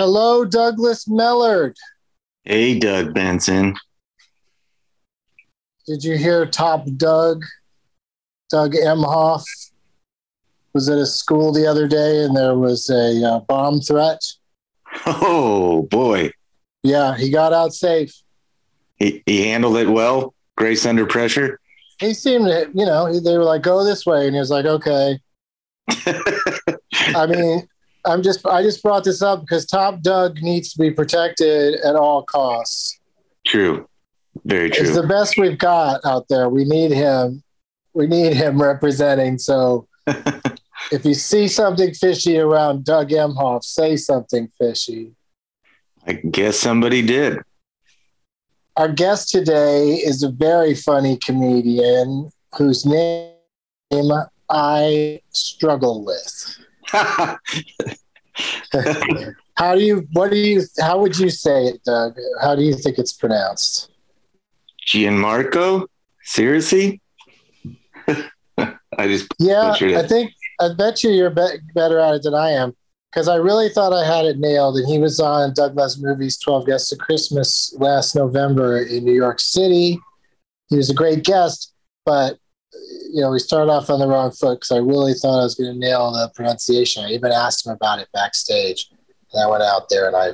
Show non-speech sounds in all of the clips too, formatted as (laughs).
Hello, Douglas Mellard. Hey, Doug Benson. Did you hear Top Doug, Doug Emhoff, was at a school the other day and there was a uh, bomb threat? Oh, boy. Yeah, he got out safe. He, he handled it well. Grace under pressure. He seemed to, you know, they were like, go this way. And he was like, okay. (laughs) I mean, I'm just, I just brought this up because Top Doug needs to be protected at all costs. True. Very It's true. the best we've got out there. We need him. We need him representing. So (laughs) if you see something fishy around Doug Emhoff, say something fishy. I guess somebody did. Our guest today is a very funny comedian whose name I struggle with. (laughs) How do you, what do you, how would you say it, Doug? How do you think it's pronounced? Gianmarco? Seriously? (laughs) I just Yeah, I think, I bet you you're be- better at it than I am because I really thought I had it nailed. And he was on Doug Loves Movies 12 Guests of Christmas last November in New York City. He was a great guest, but you know, we started off on the wrong foot because I really thought I was going to nail the pronunciation. I even asked him about it backstage. And I went out there and I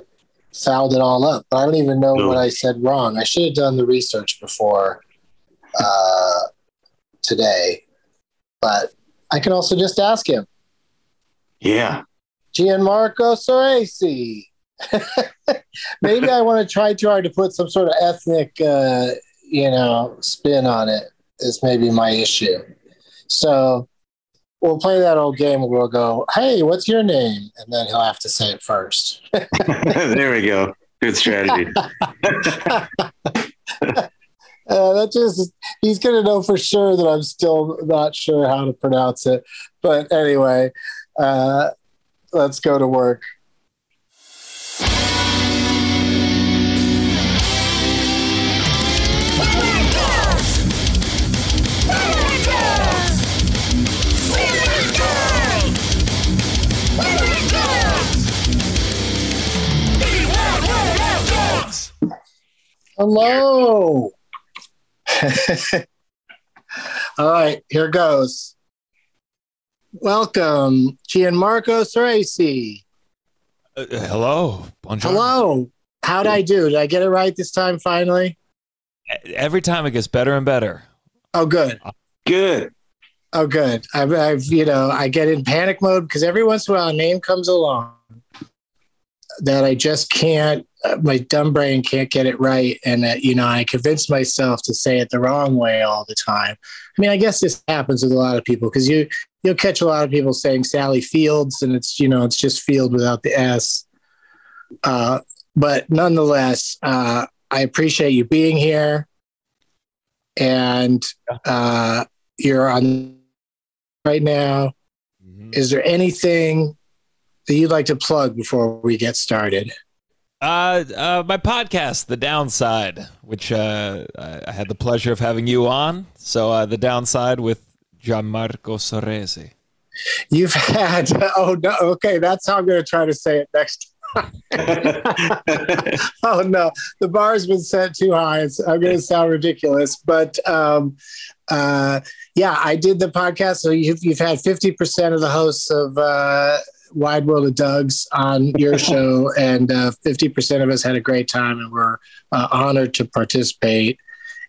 fouled it all up. But I don't even know No. what I said wrong. I should have done the research before uh, today. But I can also just ask him. yeah. Gianmarco Soresi. (laughs) Maybe I want to try too hard to put some sort of ethnic, uh, you know, spin on it. Is maybe my issue. So we'll play that old game where we'll go, "Hey, what's your name?" and then he'll have to say it first. (laughs) there we go. Good strategy. (laughs) Uh, that just he's gonna know for sure that I'm still not sure how to pronounce it. But anyway, uh, let's go to work. Hello. (laughs) All right, here goes. Welcome, Gianmarco Soresi. Uh, hello. Bonjour. Hello. How'd I do? Did I get it right this time finally? Every time it gets better and better. Oh, good. Good. Oh, good. I've, I've, you know, I get in panic mode because every once in a while a name comes along that I just can't, uh, my dumb brain can't get it right. And that, you know, I convince myself to say it the wrong way all the time. I mean, I guess this happens with a lot of people because you, you'll catch a lot of people saying Sally Fields and it's, you know, it's just Field without the S. Uh, but nonetheless, uh, I appreciate you being here. And uh, you're on right now. Mhm. Is there anything that you'd like to plug before we get started? Uh, uh, my podcast, The Downside, which uh, I had the pleasure of having you on. So, uh, The Downside with Gianmarco Soresi. You've had, (laughs) oh no, okay, that's how I'm going to try to say it next (laughs) oh no, the bar's been set too high. It's, I'm going to sound ridiculous, but um, uh, yeah, I did the podcast. So you've, you've had 50% of the hosts of uh, Wide World of Doug's on your (laughs) show, and uh, 50% of us had a great time and we're uh, honored to participate.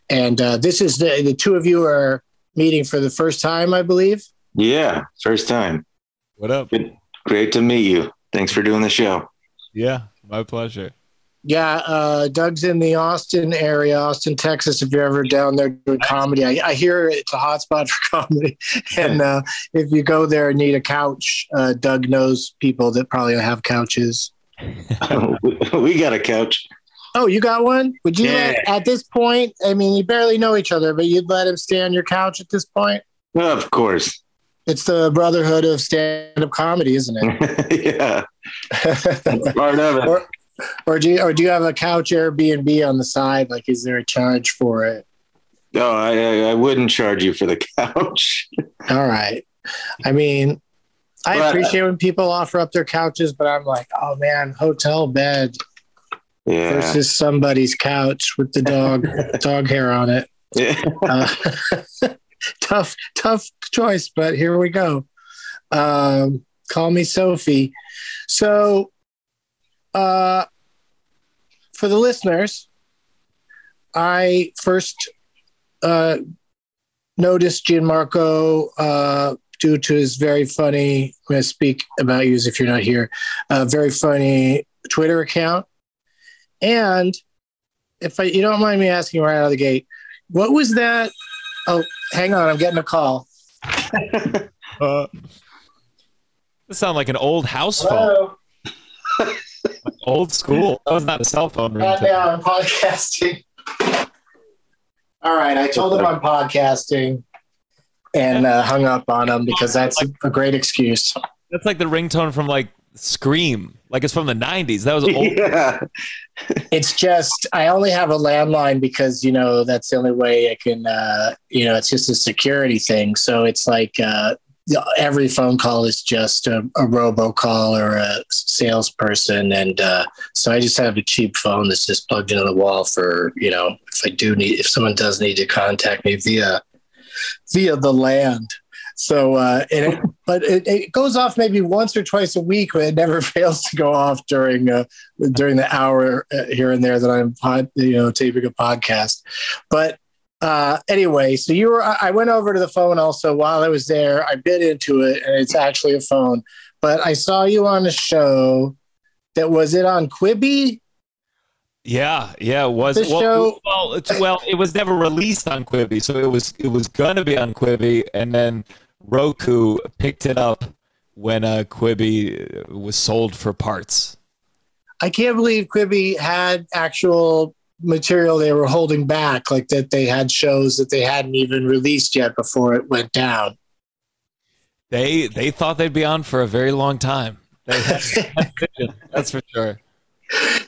And uh, this is the, the two of you are meeting for the first time, I believe. Yeah, first time. What up? Good. Great to meet you. Thanks for doing the show. Yeah, my pleasure. Yeah, uh, Doug's in the Austin area, Austin, Texas. If you're ever down there doing comedy, I, I hear it's a hot spot (laughs) for comedy. And uh, if you go there and need a couch, uh, Doug knows people that probably have couches. (laughs) we got a couch. Oh, you got one? Would you Yeah. let, at this point? I mean, you barely know each other, but you'd let him stay on your couch at this point? Of course. It's the brotherhood of stand-up comedy, isn't it? (laughs) yeah. That's part of it. or, or do you or do you have a couch Airbnb on the side? Like, is there a charge for it? No, I, I wouldn't charge you for the (laughs) couch. All right. I mean, I But- appreciate when people offer up their couches, but I'm like, oh man, hotel bed Yeah. versus somebody's couch with the dog (laughs) dog hair on it. yeah. Uh, (laughs) tough, tough choice, but here we go. Um, call me Sophie. So, uh, for the listeners, I first uh, noticed Gianmarco uh, due to his very funny. I'm going to speak about you as if you're not here. Uh, very funny Twitter account, and if I, you don't mind me asking right out of the gate, what was that? Oh, hang on, I'm getting a call. (laughs) Uh, this sound like an old house phone, Hello, (laughs) old school. That was not a cell phone right ringtone. now I'm podcasting. All right, I told him I'm podcasting and uh, hung up on him because that's a, a great excuse. That's like the ringtone from like Scream, like it's from the '90s. That was old. (laughs) yeah. It's just I only have a landline because you know that's the only way I can. Uh, you know, it's just a security thing. So it's like uh, every phone call is just a, a robocall or a salesperson, and uh, so I just have a cheap phone that's just plugged into the wall for you know if I do need if someone does need to contact me via via the land. So, uh, it, but it, it goes off maybe once or twice a week, but it never (laughs) fails to go off during uh, during the hour uh, here and there that I'm pod, you know taping a podcast. But uh, anyway, so you were I went over to the phone also while I was there. I bit into it, and it's actually a phone. But I saw you on a show that was it on Quibi. Yeah, yeah, it was. The well, show- well, it's, well, it was never released on Quibi, so it was it was gonna be on Quibi, and then Roku picked it up when uh, Quibi was sold for parts. I can't believe Quibi had actual material they were holding back, like that they had shows that they hadn't even released yet before it went down. They they thought they'd be on for a very long time. They had- (laughs) that's for sure.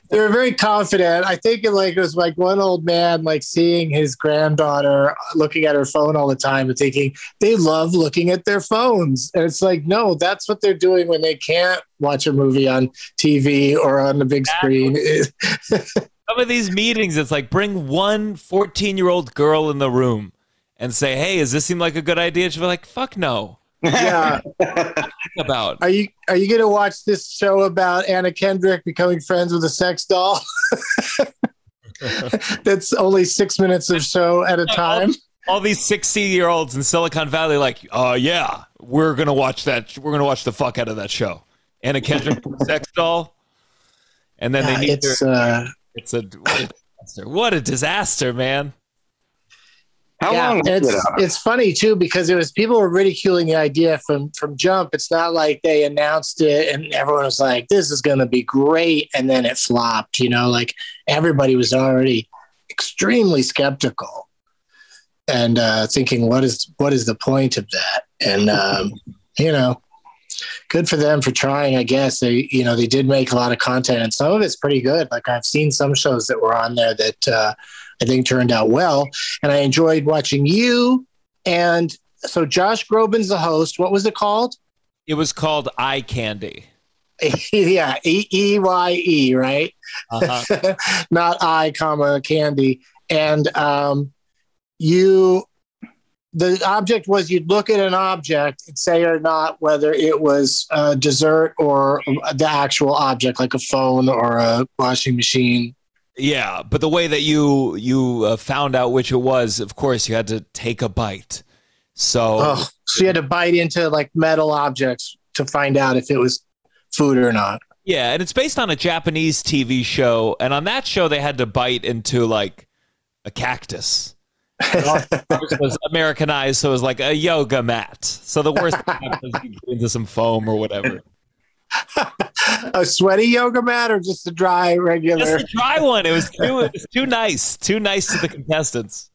they were very confident. I think it like it was like one old man like seeing his granddaughter looking at her phone all the time and thinking they love looking at their phones. And it's like, no, that's what they're doing when they can't watch a movie on TV or on the big screen. (laughs) Some of these meetings, it's like bring one 14 year old girl in the room and say, "Hey, does this seem like a good idea?" And she'll be like, "Fuck no." yeah. About Are you are you gonna watch this show about Anna Kendrick becoming friends with a sex doll? (laughs) That's only six minutes or so at a time. all these 60 year olds in Silicon Valley, like, uh, yeah, we're gonna watch that. We're gonna watch the fuck out of that show. Anna Kendrick (laughs) sex doll, and then Yeah, they need it's her. uh, It's a what a disaster. What a disaster, man. How yeah, long it's it it's funny too because it was people were ridiculing the idea from from jump. It's not like they announced it and everyone was like, "This is going to be great," and then it flopped. You know, like everybody was already extremely skeptical and uh, thinking, "What is what is the point of that?" And um, you know, good for them for trying. I guess they you know they did make a lot of content and some of it's pretty good. Like I've seen some shows that were on there that uh, I think turned out well and I enjoyed watching you. And so Josh Groban's the host. What was it called? It was called Eye Candy. (laughs) yeah, E E Y E, right? Uh-huh. (laughs) Not I, comma candy. And um, you the object was you'd look at an object and say or not whether it was a dessert or the actual object, like a phone or a washing machine. Yeah, but the way that you you uh, found out which it was, of course, you had to take a bite. So, Oh, so you had to bite into like metal objects to find out if it was food or not. yeah, and it's based on a Japanese TV show, and on that show they had to bite into like a cactus. Was Americanized, so it was like a yoga mat. So the worst thing (laughs) happens you get into some foam or whatever. (laughs) a sweaty yoga mat or just a dry regular? Just to try one. It was too it was too nice, too nice to the contestants.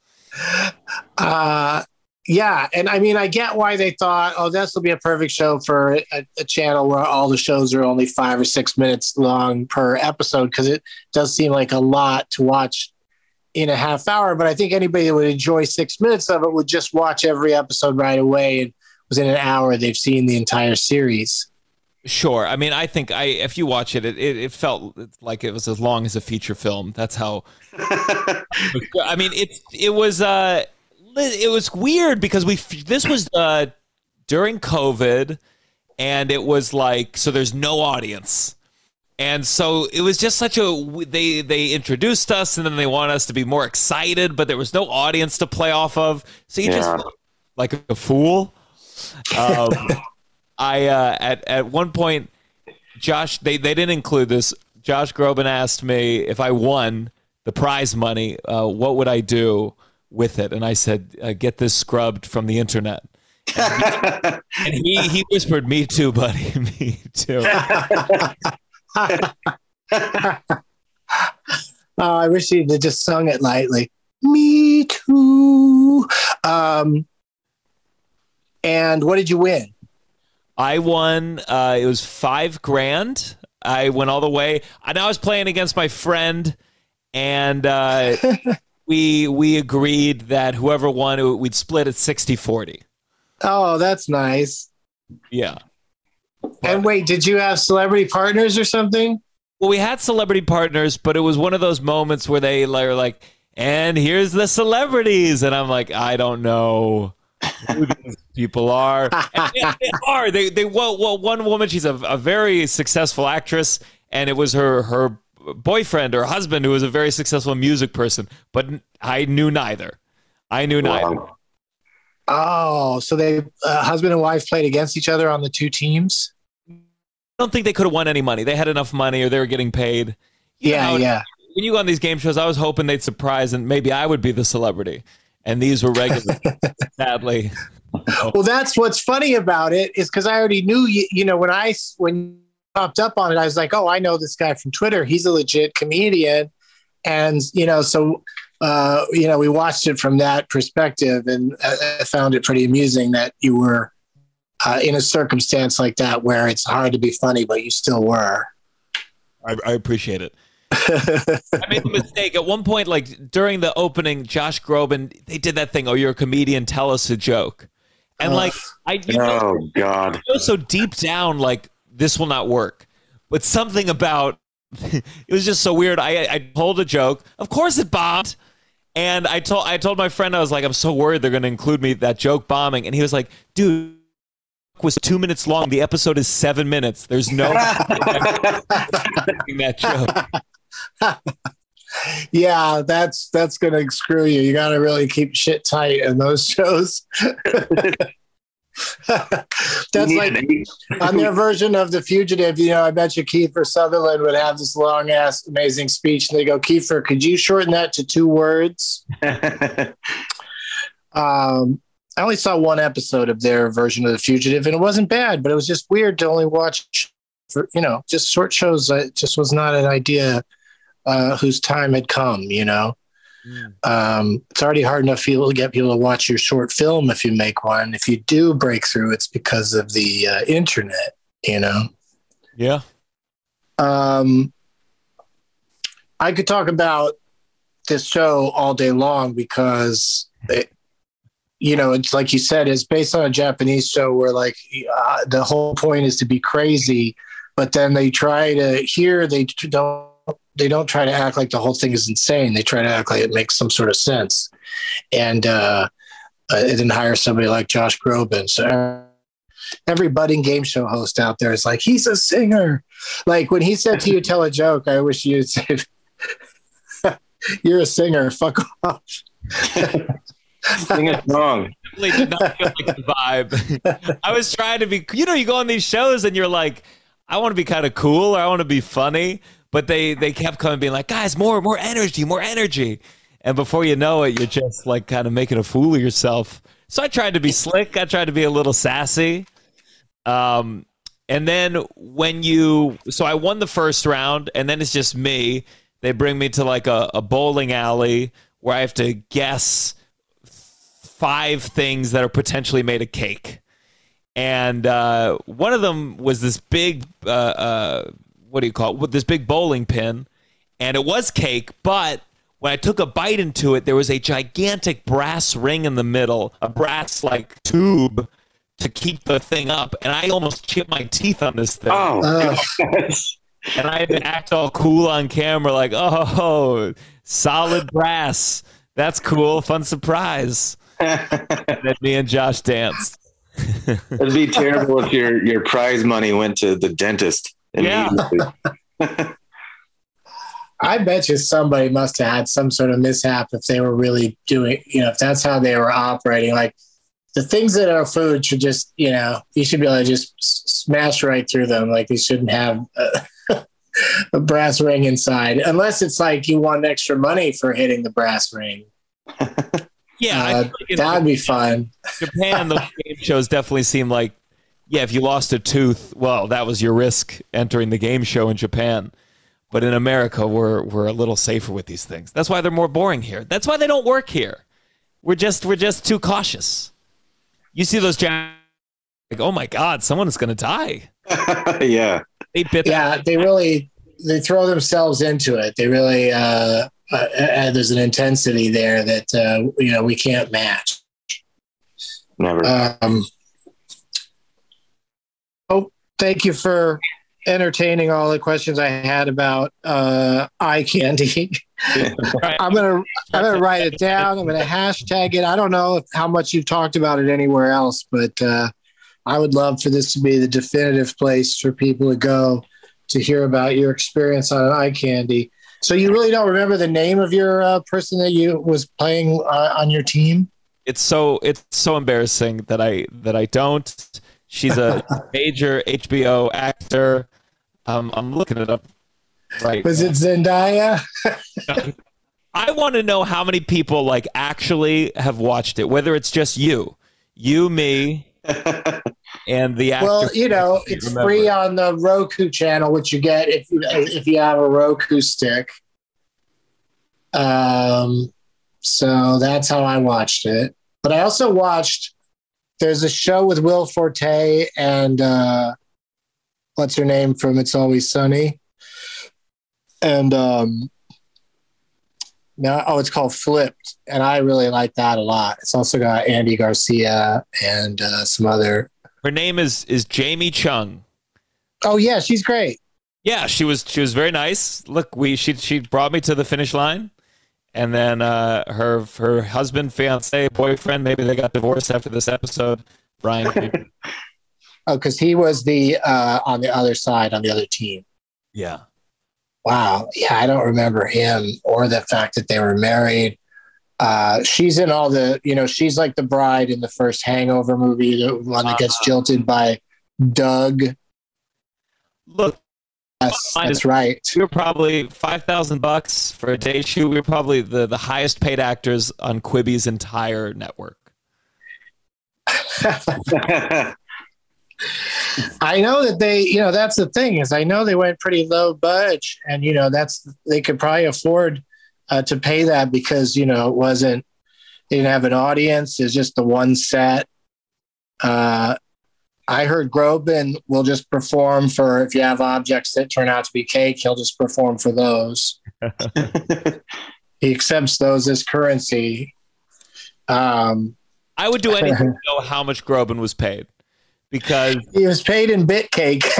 Uh, yeah, and I mean, I get why they thought, oh, this will be a perfect show for a, a channel where all the shows are only five or six minutes long per episode, because it does seem like a lot to watch in a half hour. But I think anybody that would enjoy six minutes of it would just watch every episode right away, and within an hour they've seen the entire series. Sure. I mean, I think I if you watch it, it, it, felt like it was as long as a feature film. That's how. (laughs) I mean, it it was uh it was weird because we this was uh during COVID, and it was like so there's no audience. And so it was just such a they they introduced us and then they want us to be more excited, but there was no audience to play off of. So you Yeah. just like a fool. Um, (laughs) I uh, at at one point, Josh they they didn't include this. Josh Groban asked me if I won the prize money, uh, what would I do with it? And I said, uh, get this scrubbed from the internet. And he he whispered, "Me too, buddy. (laughs) Me too." (laughs) (laughs) Oh, I wish you'd have just sung it lightly. Me too. Um, and what did you win? I won. Uh, it was five grand. I went all the way. And I was playing against my friend, and uh, (laughs) we we agreed that whoever won, we'd split at 60-40. Oh, that's nice. Yeah. And wait, did you have celebrity partners or something? Well, we had celebrity partners, but it was one of those moments where they were like, "And here's the celebrities," and I'm like, "I don't know." Who these (laughs) people are? And they, they (laughs) are. They they well, well one woman she's a, a very successful actress, and it was her her boyfriend or husband who was a very successful music person. But I knew neither. I knew neither. Wow. Oh, so they uh, husband and wife played against each other on the two teams? I don't think they could have won any money. They had enough money, or they were getting paid. You Yeah, it- yeah. when you go on these game shows, I was hoping they'd surprise and maybe I would be the celebrity. And these were regular. (laughs) Sadly, Well, that's what's funny about it is because I already knew you. You know, when I when you popped up on it, I was like, oh, I know this guy from Twitter. He's a legit comedian, and you know, so uh, you know, we watched it from that perspective, and I, I found it pretty amusing that you were uh, in a circumstance like that where it's hard to be funny, but you still were. I, I appreciate it. (laughs) I made the mistake at one point, like during the opening, Josh Groban, they did that thing. Oh, you're a comedian. Tell us a joke. And Ugh. like, I you know, Oh God. know so deep down, like this will not work. But something about (laughs) it was just so weird. I I told a joke. Of course, it bombed. And I told I told my friend I was like, I'm so worried they're going to include me that joke bombing. And he was like, dude. Was two minutes long. The episode is seven minutes. There's no (laughs) (laughs) that joke. (laughs) yeah, that's that's gonna screw you. You got to really keep shit tight in those shows. that's like on their version of the fugitive. You know, I bet you Kiefer Sutherland would have this long ass amazing speech, and they go, Kiefer, could you shorten that to two words? Um, I only saw one episode of their version of the fugitive, and it wasn't bad, but it was just weird to only watch for you know just short shows. It just was not an idea uh, whose time had come. You know, um, it's already hard enough to get people to watch your short film if you make one. If you do break through, it's because of the uh, internet. You know. Yeah. Um, I could talk about this show all day long because, it, you know, it's like you said, it's based on a Japanese show where like uh, the whole point is to be crazy, but then they try to here they don't they don't try to act like the whole thing is insane. They try to act like it makes some sort of sense, and uh, uh, didn't hire somebody like Josh Groban. So every budding game show host out there is like, he's a singer. Like when he said to you, tell a joke, I wish you'd (laughs) say, you're a singer. Fuck off. (laughs) Sing a (laughs) song. Definitely did not feel like the vibe. I was trying to be, you know, you go on these shows and you're like, I want to be kind of cool or I want to be funny, but they they kept coming being like, guys, more more energy, more energy, and before you know it, you're just like kind of making a fool of yourself. So I tried to be slick. I tried to be a little sassy. Um, and then when you, so I won the first round, and then it's just me. They bring me to like a, a bowling alley where I have to guess five things that are potentially made of cake. And uh, one of them was this big, uh, uh, what do you call it? This big bowling pin, and it was cake. But when I took a bite into it, there was a gigantic brass ring in the middle, a brass like tube to keep the thing up, and I almost chipped my teeth on this thing. Oh, gosh. And I had to act all cool on camera, like, oh, solid brass. That's cool. Fun surprise. And then me and Josh danced. (laughs) It'd be terrible if your your prize money went to the dentist. Yeah. (laughs) I bet you somebody must have had some sort of mishap if they were really doing, you know, if that's how they were operating. Like the things that are food should just, you know, you should be able to just smash right through them. Like they shouldn't have a, (laughs) a brass ring inside, unless it's like you want extra money for hitting the brass ring. Yeah, Uh, feel like that'd be fun. Japan, the (laughs) game shows definitely seem like, yeah, if you lost a tooth, well, that was your risk entering the game show in Japan. But in America, we're we're a little safer with these things. That's why they're more boring here. That's why they don't work here. We're just we're just too cautious. You see those jam- like, oh my god, someone is going to die. (laughs) yeah. They bit. Yeah, they really they throw themselves into it. They really uh, uh, uh, there's an intensity there that uh, you know we can't match. Never. Um, oh, thank you for entertaining all the questions I had about uh, eye candy. I'm gonna I'm gonna write it down. I'm gonna hashtag it. I don't know if, how much you've talked about it anywhere else, but uh, I would love for this to be the definitive place for people to go to hear about your experience on eye candy. So you really don't remember the name of your uh, person that you was playing uh, on your team? it's so it's so embarrassing that I that I don't. She's a (laughs) major HBO actor. Um, I'm looking it up right. Was it Zendaya? (laughs) I want to know how many people like actually have watched it. Whether it's just you, you, me, (laughs) and the. Well, you know, it's remember. free on the Roku channel, which you get if you if you have a Roku stick. Um, so that's how I watched it. But I also watched. There's a show with Will Forte and uh, what's her name from It's Always Sunny, and um, now oh, it's called Flipped, and I really like that a lot. It's also got Andy Garcia and uh, some other. Her name is is Jamie Chung. Oh yeah, she's great. Yeah, she was she was very nice. Look, we she she brought me to the finish line, and then uh, her her husband, fiance, boyfriend, maybe they got divorced after this episode. Brian, (laughs) Oh, because he was the uh, on the other side on the other team. yeah, Wow. Yeah, I don't remember him or the fact that they were married. Uh, she's in all the, you know, she's like the bride in the first Hangover movie, the one that gets jilted by Doug. look, Yes, that's is- right. we were probably five thousand bucks for a day shoot. We were probably the the highest paid actors on Quibi's entire network. (laughs) I know that they, you know, that's the thing is I know they went pretty low budge, and you know that's they could probably afford uh, to pay that because you know it wasn't they didn't have an audience. It's just the one set. Uh, I heard Groban will just perform for if you have objects that turn out to be cake, he'll just perform for those. (laughs) he accepts those as currency. Um, I would do (laughs) anything to know how much Groban was paid, because he was paid in bit cake. (laughs)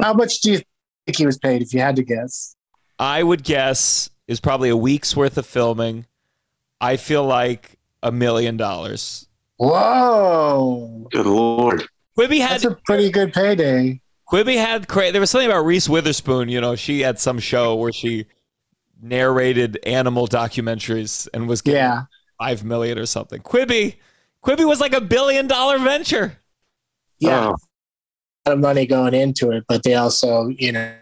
How much do you think he was paid if you had to guess? I would guess is probably a week's worth of filming. I feel like a million dollars. Whoa, Good lord. Quibi had that's a pretty good payday. Quibi had cra- there was something about Reese Witherspoon. You know, she had some show where she narrated animal documentaries and was getting Yeah, five million or something. Quibi, Quibi was like a billion dollar venture. yeah, Oh, a lot of money going into it, but they also, you know,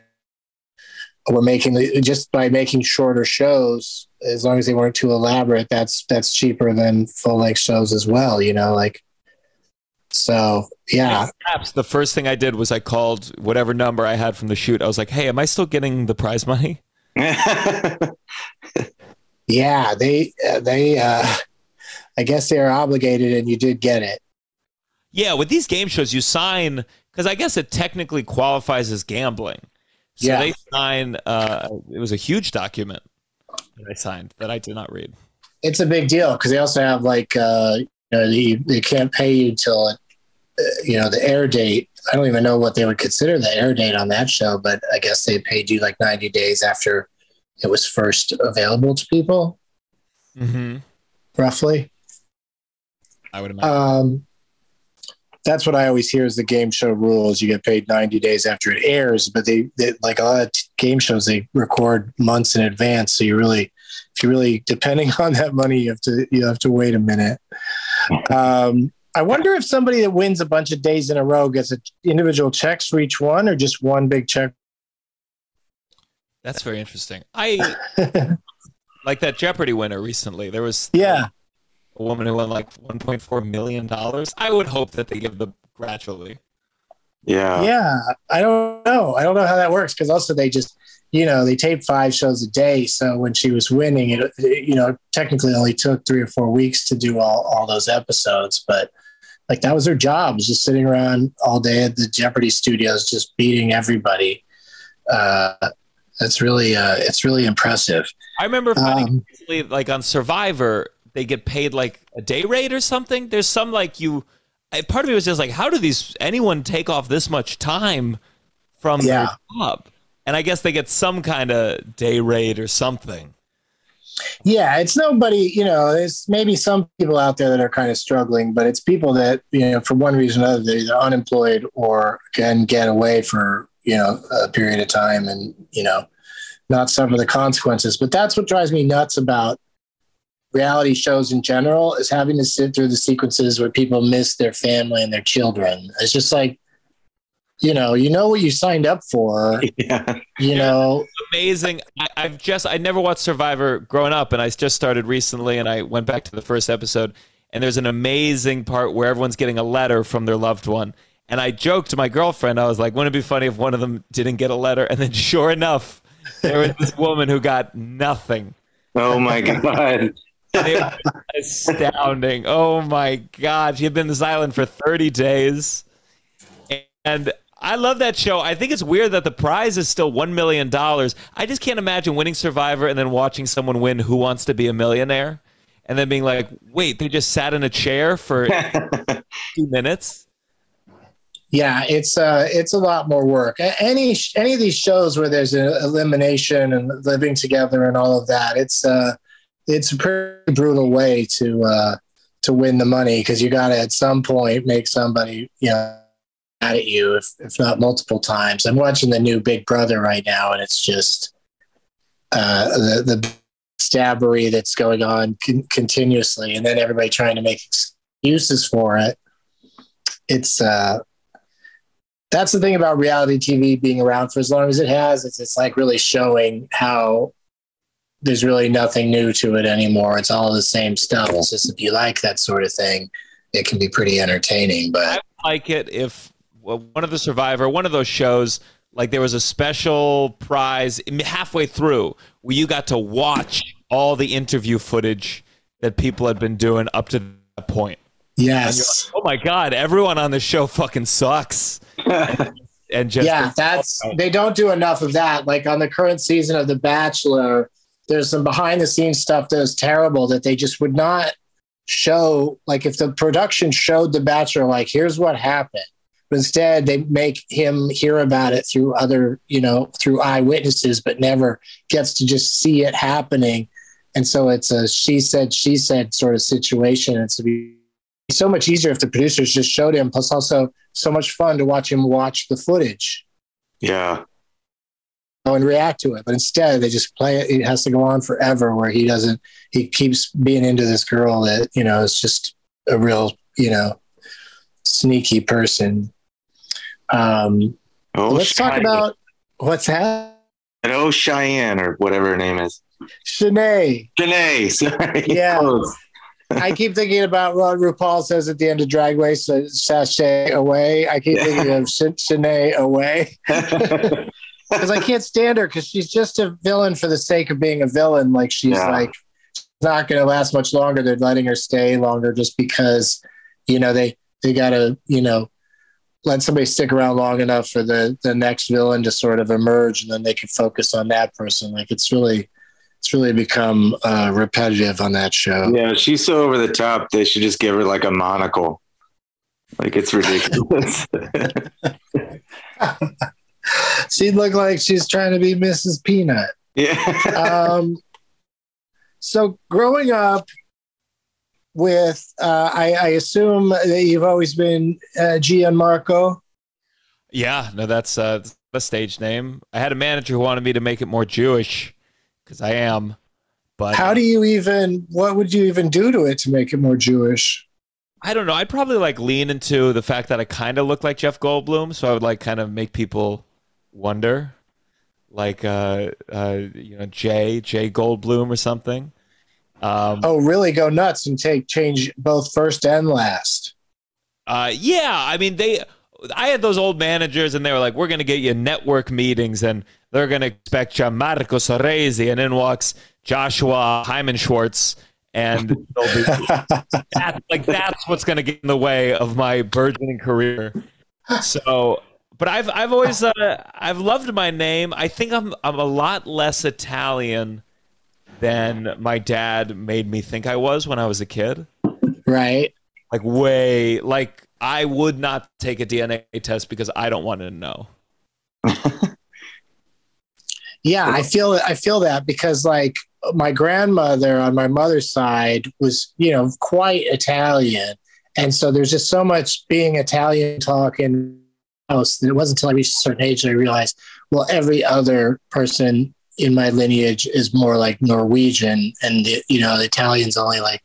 were making the, just by making shorter shows, as long as they weren't too elaborate, that's that's cheaper than full length shows as well. You know, like so. Yeah, Perhaps the first thing I did was I called whatever number I had from the shoot. I was like, "Hey, am I still getting the prize money?" (laughs) yeah. They uh, they. uh I guess they are obligated, and you did get it. Yeah, with these game shows, you sign because I guess it technically qualifies as gambling. So Yeah. they sign. Uh, it was a huge document that I signed that I did not read. It's a big deal because they also have like uh, you know they, they can't pay you till uh, you know the air date. I don't even know what they would consider the air date on that show, but I guess they paid you like ninety days after it was first available to people, Mm-hmm. roughly. I would imagine. Um, that's what I always hear is the game show rules. You get paid 90 days after it airs, but they, they like a lot of t- game shows, they record months in advance. So you really, if you really depending (laughs) on that money, you have to, you have to wait a minute. Um, I wonder if somebody that wins a bunch of days in a row gets a, individual checks for each one or just one big check. That's very interesting. I (laughs) like that Jeopardy winner recently. There was yeah. A woman who won like 1.4 million dollars. I would hope that they give them gradually. yeah. yeah i don't know i don't know how that works because also they just you know they tape five shows a day so when she was winning it, it, you know technically only took three or four weeks to do all, all those episodes but like that was her job was just sitting around all day at the jeopardy studios just beating everybody uh that's really uh it's really impressive I remember finding Um, like on Survivor, they get paid like a day rate or something. There's some like you. Part of me was just like, how do these anyone take off this much time from their job? And I guess they get some kind of day rate or something. Yeah, it's nobody, you know, there's maybe some people out there that are kind of struggling, but it's people that, you know, for one reason or another, they're either unemployed or can get away for, you know, a period of time and, you know, not suffer the consequences. But that's what drives me nuts about reality shows in general is having to sit through the sequences where people miss their family and their children. It's just like, you know, you know what you signed up for, (laughs) Yeah. you know, Amazing. I, I've just I never watched Survivor growing up, and I just started recently, and I went back to the first episode, and there's an amazing part where everyone's getting a letter from their loved one. And I joked to my girlfriend, I was like, wouldn't it be funny if one of them didn't get a letter? And then sure enough, there was this woman who got nothing. Oh my (laughs) god. It was astounding. Oh my God. She had been this island for 30 days. And I love that show. I think it's weird that the prize is still $1 million. I just can't imagine winning Survivor and then watching someone win Who Wants to Be a Millionaire and then being like, wait, they just sat in a chair for (laughs) two minutes? Yeah, it's uh, it's a lot more work. Any any of these shows where there's an elimination and living together and all of that, it's uh, it's a pretty brutal way to uh, to win the money because you got to at some point make somebody you know mad at you, if if not multiple times. I'm watching the new Big Brother right now, and it's just uh, the the stabbery that's going on con- continuously, and then everybody trying to make excuses for it. It's uh, that's the thing about reality TV being around for as long as it has. It's it's like really showing how there's really nothing new to it anymore. It's all the same stuff. It's just if you like that sort of thing, it can be pretty entertaining. But I like it if well, one of the Survivor, one of those shows, like there was a special prize halfway through where you got to watch all the interview footage that people had been doing up to that point. yes, Oh my God, everyone on the show fucking sucks. (laughs) and just yeah, that's they don't do enough of that. Like on the current season of The Bachelor, there's some behind the scenes stuff that is terrible that they just would not show. Like if the production showed The Bachelor, like here's what happened, But instead, they make him hear about it through other, you know, through eyewitnesses, but never gets to just see it happening. And so it's a she said, she said sort of situation. It's so much easier if the producers just showed him. Plus, also so much fun to watch him watch the footage Yeah. And react to it. But instead, they just play it. It has to go on forever where he doesn't, he keeps being into this girl that, you know, is just a real, you know, sneaky person. Um, Oh, let's talk about what's happening. Oh Cheyenne or whatever her name is. Shanae. Janae. (laughs) Sorry. Yeah. Close. (laughs) I keep thinking about what RuPaul says at the end of Drag Race, sashay away. I keep thinking of Sh- Shanae away (laughs) because I can't stand her because she's just a villain for the sake of being a villain. Like she's Yeah. like not going to last much longer. They're letting her stay longer just because you know they they got to you know let somebody stick around long enough for the the next villain to sort of emerge, and then they can focus on that person. Like it's really it's really become uh, repetitive on that show. yeah, she's so over the top. They should just give her like a monocle. Like it's ridiculous. (laughs) (laughs) She looked like she's trying to be Mrs. Peanut. yeah. (laughs) Um, so growing up with, uh, I, I assume that you've always been uh, Gianmarco. Yeah, no, that's uh, the stage name. I had a manager who wanted me to make it more Jewish because I am. But How do you even? What would you even do to it to make it more Jewish? I don't know. I'd probably like lean into the fact that I kind of look like Jeff Goldblum, so I would like kind of make people wonder, like uh, uh, you know, Jay Jay Goldblum or something. Um, Oh, really? Go nuts and take change both first and last. Uh, yeah, I mean they. I had those old managers, and they were like, "We're going to get you network meetings, and they're going to expect Gianmarco Soresi," and in walks Joshua Hyman Schwartz, and be, (laughs) that's like that's what's going to get in the way of my burgeoning career. So, but I've I've always uh, I've loved my name. I think I'm I'm a lot less Italian than my dad made me think I was when I was a kid right. like way like I would not take a DNA test because I don't want to know. (laughs) Yeah, I feel I feel that because like my grandmother on my mother's side was, you know, quite Italian. And so there's just so much being Italian talk the house that it wasn't until I reached a certain age that I realized, well, every other person in my lineage is more like Norwegian and the, you know, the Italian's only like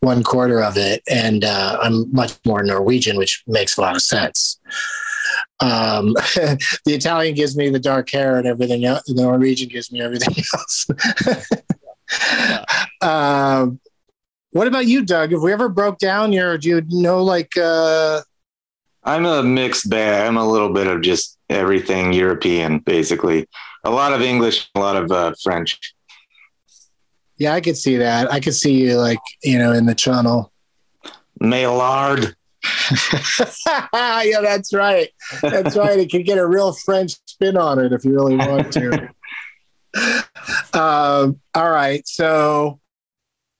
one quarter of it. And uh, I'm much more Norwegian, which makes a lot of sense. Um, (laughs) the Italian gives me the dark hair and everything else. The Norwegian gives me everything (laughs) else. um, what about you, Doug? Have we ever broke down your? Do you know like? Uh, I'm a mixed bag. I'm a little bit of just everything European, basically. A lot of English, a lot of uh, French. yeah, I could see that. I could see you like you know in the channel. Maillard. (laughs) yeah, that's right. That's right. It can get a real French spin on it if you really want to. (laughs) um, all right, so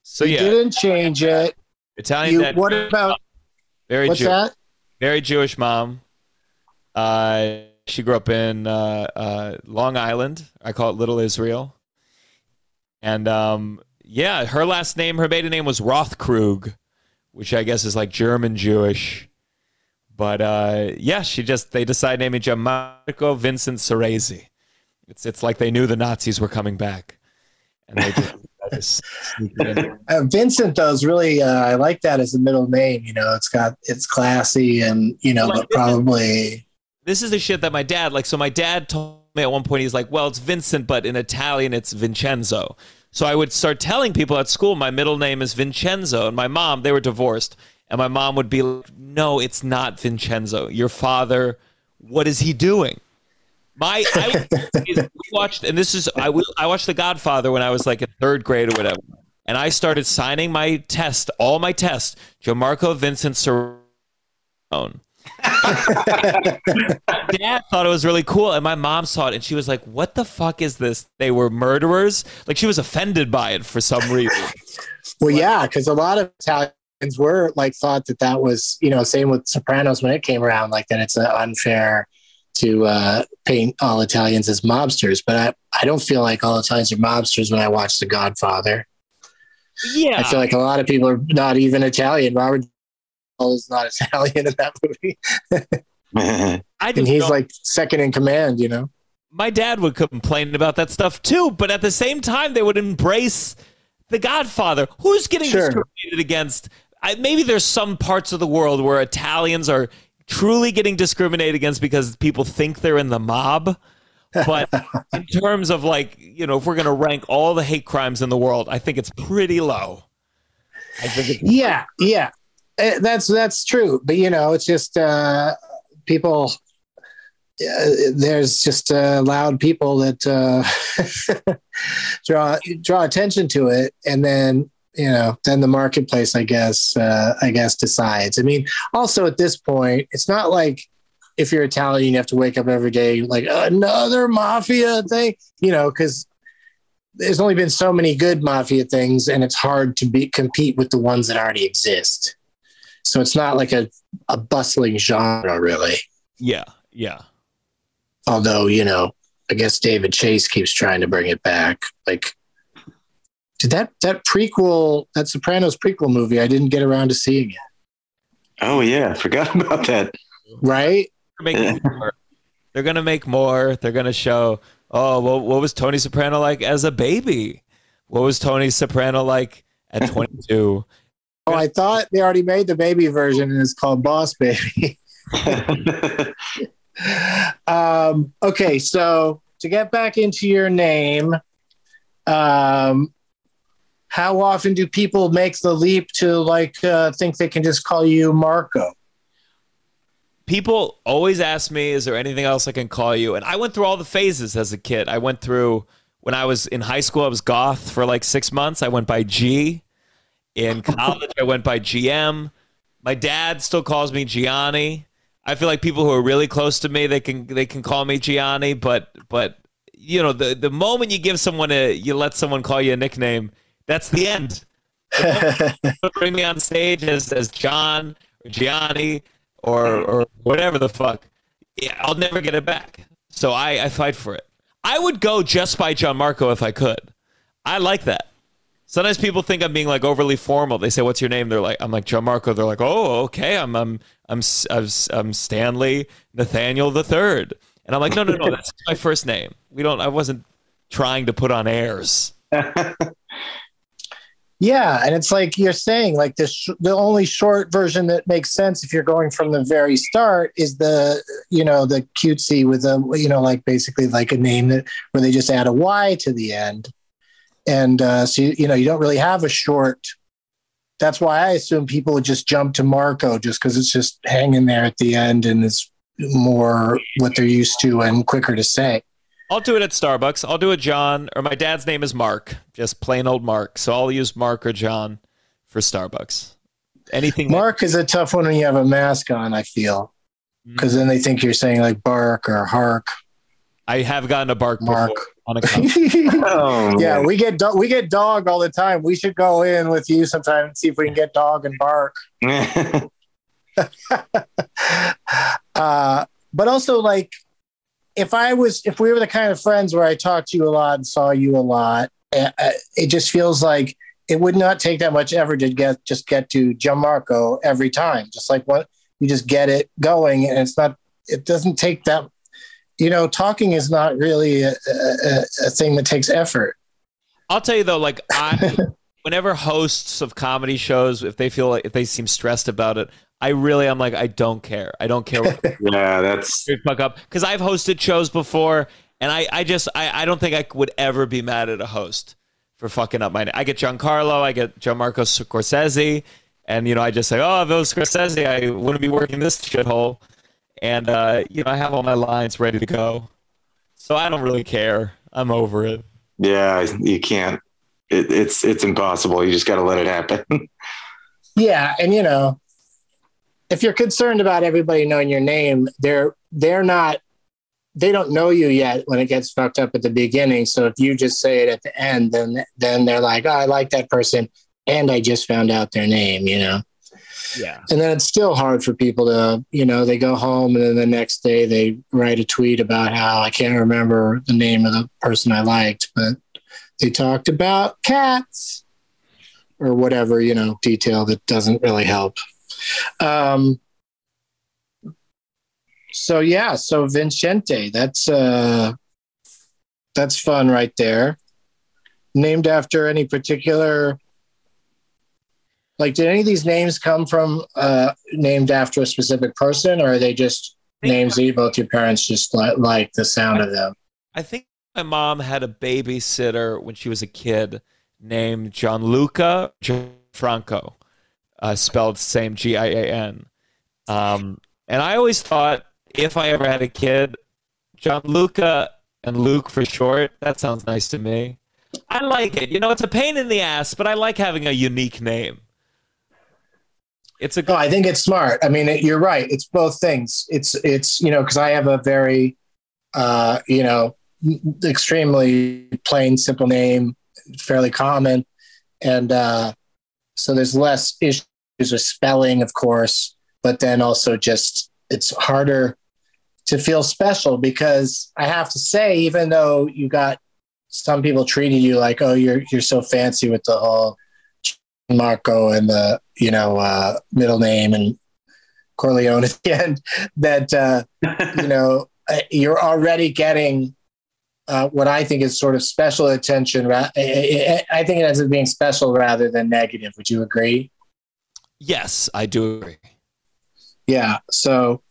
So you yeah, didn't change it. Italian. You, what about very what's Jew- that? Very Jewish mom. Uh, she grew up in uh, uh, Long Island. I call it Little Israel. And um, yeah, her last name, her maiden name was Rothkrug, which I guess is like German Jewish. But uh, yeah, she just they decided to name me Gianmarco Vincent Soresi. It's it's like they knew the Nazis were coming back, and they just, (laughs) I just sneaked it in. Uh, Vincent though is really uh, I like that as a middle name. You know, it's got it's classy and you know, Well, but probably this is the shit that my dad like. So my dad told me at one point he's like, "Well, it's Vincent, but in Italian it's Vincenzo." So I would start telling people at school my middle name is Vincenzo, and my mom they were divorced, and my mom would be like, "No, it's not Vincenzo. Your father, what is he doing?" My I watched, and this is I I watched The Godfather when I was like in third grade or whatever, and I started signing my test, all my tests, Gianmarco Vincent Corleone. (laughs) Dad thought it was really cool and my mom saw it and she was like what the fuck is this? They were murderers? Like she was offended by it for some reason. Well, yeah, because a lot of Italian Italians were like thought that that was you know same with Sopranos when it came around like that it's uh, unfair to uh, paint all Italians as mobsters, but I I don't feel like all Italians are mobsters when I watch The Godfather. Yeah, I feel like a lot of people are not even Italian. Robert is not (laughs) Italian in that movie, (laughs) I and he's don't- like second in command. You know. my dad would complain about that stuff too, but at the same time, they would embrace the Godfather. Who's getting Sure. discriminated against? I, maybe there's some parts of the world where Italians are truly getting discriminated against because people think they're in the mob. But (laughs) in terms of like, you know, if we're going to rank all the hate crimes in the world, I think it's pretty low. I think Yeah, yeah, Eh, that's that's true. But you know, it's just uh, people. Uh, there's just uh, loud people that uh, (laughs) draw draw attention to it, and then you know, then the marketplace, I guess, uh, I guess decides. I mean, also at this point, it's not like if you're Italian, you have to wake up every day like another mafia thing, you know, because there's only been so many good mafia things, and it's hard to be compete with the ones that already exist. So it's not like a, a bustling genre, really. yeah, yeah. Although, you know, I guess David Chase keeps trying to bring it back. Like, did that that prequel, that Sopranos prequel movie, I didn't get around to seeing it. oh yeah, I forgot (laughs) about that. Right? They're. They're gonna make more. They're gonna show. Oh, well, what was Tony Soprano like as a baby? What was Tony Soprano like at (laughs) 22? Oh, I thought they already made the baby version, and it's called Boss Baby. (laughs) um, okay, so to get back into your name, um, how often do people make the leap to like uh, think they can just call you Marco? People always ask me, "Is there anything else I can call you?" And I went through all the phases as a kid. I went through when I was in high school. I was goth for like six months. I went by G. In (laughs) college, I went by GM. My dad still calls me Gianni. I feel like people who are really close to me, they can they can call me Gianni, but but you know, the the moment you give someone a you let someone call you a nickname, that's the end. (laughs) Bring me on stage as as John or Gianni or or whatever the fuck. Yeah, I'll never get it back. So I, I fight for it. I would go just by John Marco if I could. I like that. Sometimes people think I'm being like overly formal. They say, "What's your name?" They're like, "I'm like John Marco." They're like, "Oh, okay. I'm I'm I'm I'm, I'm Stanley Nathaniel the Third. And I'm like, "No, no, no. (laughs) That's my first name. We don't. I wasn't trying to put on airs." (laughs) Yeah, and it's like you're saying, like the sh- the only short version that makes sense if you're going from the very start is the you know the cutesy with a you know like basically like a name that where they just add a y to the end, and uh, so you, you know you don't really have a short. That's why I assume people would just jump to Marco just because it's just hanging there at the end and it's more what they're used to and quicker to say. I'll do it at Starbucks. I'll do it John, or my dad's name is Mark, just plain old Mark. So I'll use Mark or John for Starbucks. Anything. Mark is a tough one when you have a mask on. I feel because then they think you're saying like bark or hark. I have gotten a bark Mark. on a (laughs) oh, yeah, man. we get do- we get dog all the time. We should go in with you sometime and see if we can get dog and bark. (laughs) (laughs) Uh, but also, like, if I was, if we were the kind of friends where I talked to you a lot and saw you a lot, uh, uh, it just feels like it would not take that much effort to get just get to Gianmarco every time. Just like what you just get it going, and it's not. It doesn't take that. You know, talking is not really a, a, a thing that takes effort. I'll tell you though, like I, (laughs) whenever hosts of comedy shows, if they feel like if they seem stressed about it, I really I'm like I don't care. I don't care. (laughs) Yeah, that's fuck up because I've hosted shows before, and I, I just I, I don't think I would ever be mad at a host for fucking up my. I get Giancarlo, I get Gianmarco Scorsese, and you know I just say, oh, if it was Scorsese, I wouldn't be working this shithole, and uh, you know I have all my lines ready to go, so I don't really care. I'm over it. yeah. You can't. It, it's it's impossible. You just got to let it happen. (laughs) Yeah, and you know, if you're concerned about everybody knowing your name, they're they're not they don't know you yet when it gets fucked up at the beginning. So if you just say it at the end, then then they're like, oh, I like that person, and I just found out their name. You know, Yeah. And then it's still hard for people to, you know, they go home and then the next day they write a tweet about how I can't remember the name of the person I liked, but they talked about cats or whatever, you know, detail that doesn't really help. Um, so yeah, so Vincente, that's uh that's fun right there. Named after any particular like did any of these names come from uh named after a specific person or are they just names that both your parents just like, like the sound of them? I think my mom had a babysitter when she was a kid named Gianluca Franco, uh, spelled same G I A N. Um, and I always thought if I ever had a kid, Gianluca and Luke for short, that sounds nice to me. I like it. You know, it's a pain in the ass, but I like having a unique name. It's a No, I think it's smart. I mean, it, you're right. It's both things. It's it's you know because I have a very uh, you know extremely plain, simple name, fairly common, and uh, so there's less issues with spelling, of course, but then also just it's harder to feel special because I have to say, even though you got some people treating you like, oh, you're you're so fancy with the whole Marco and the you know uh, middle name and Corleone at the end, (laughs) that uh, you know you're already getting uh, what I think is sort of special attention. I think it ends up being special rather than negative. Would you agree? yes, I do agree. Yeah. So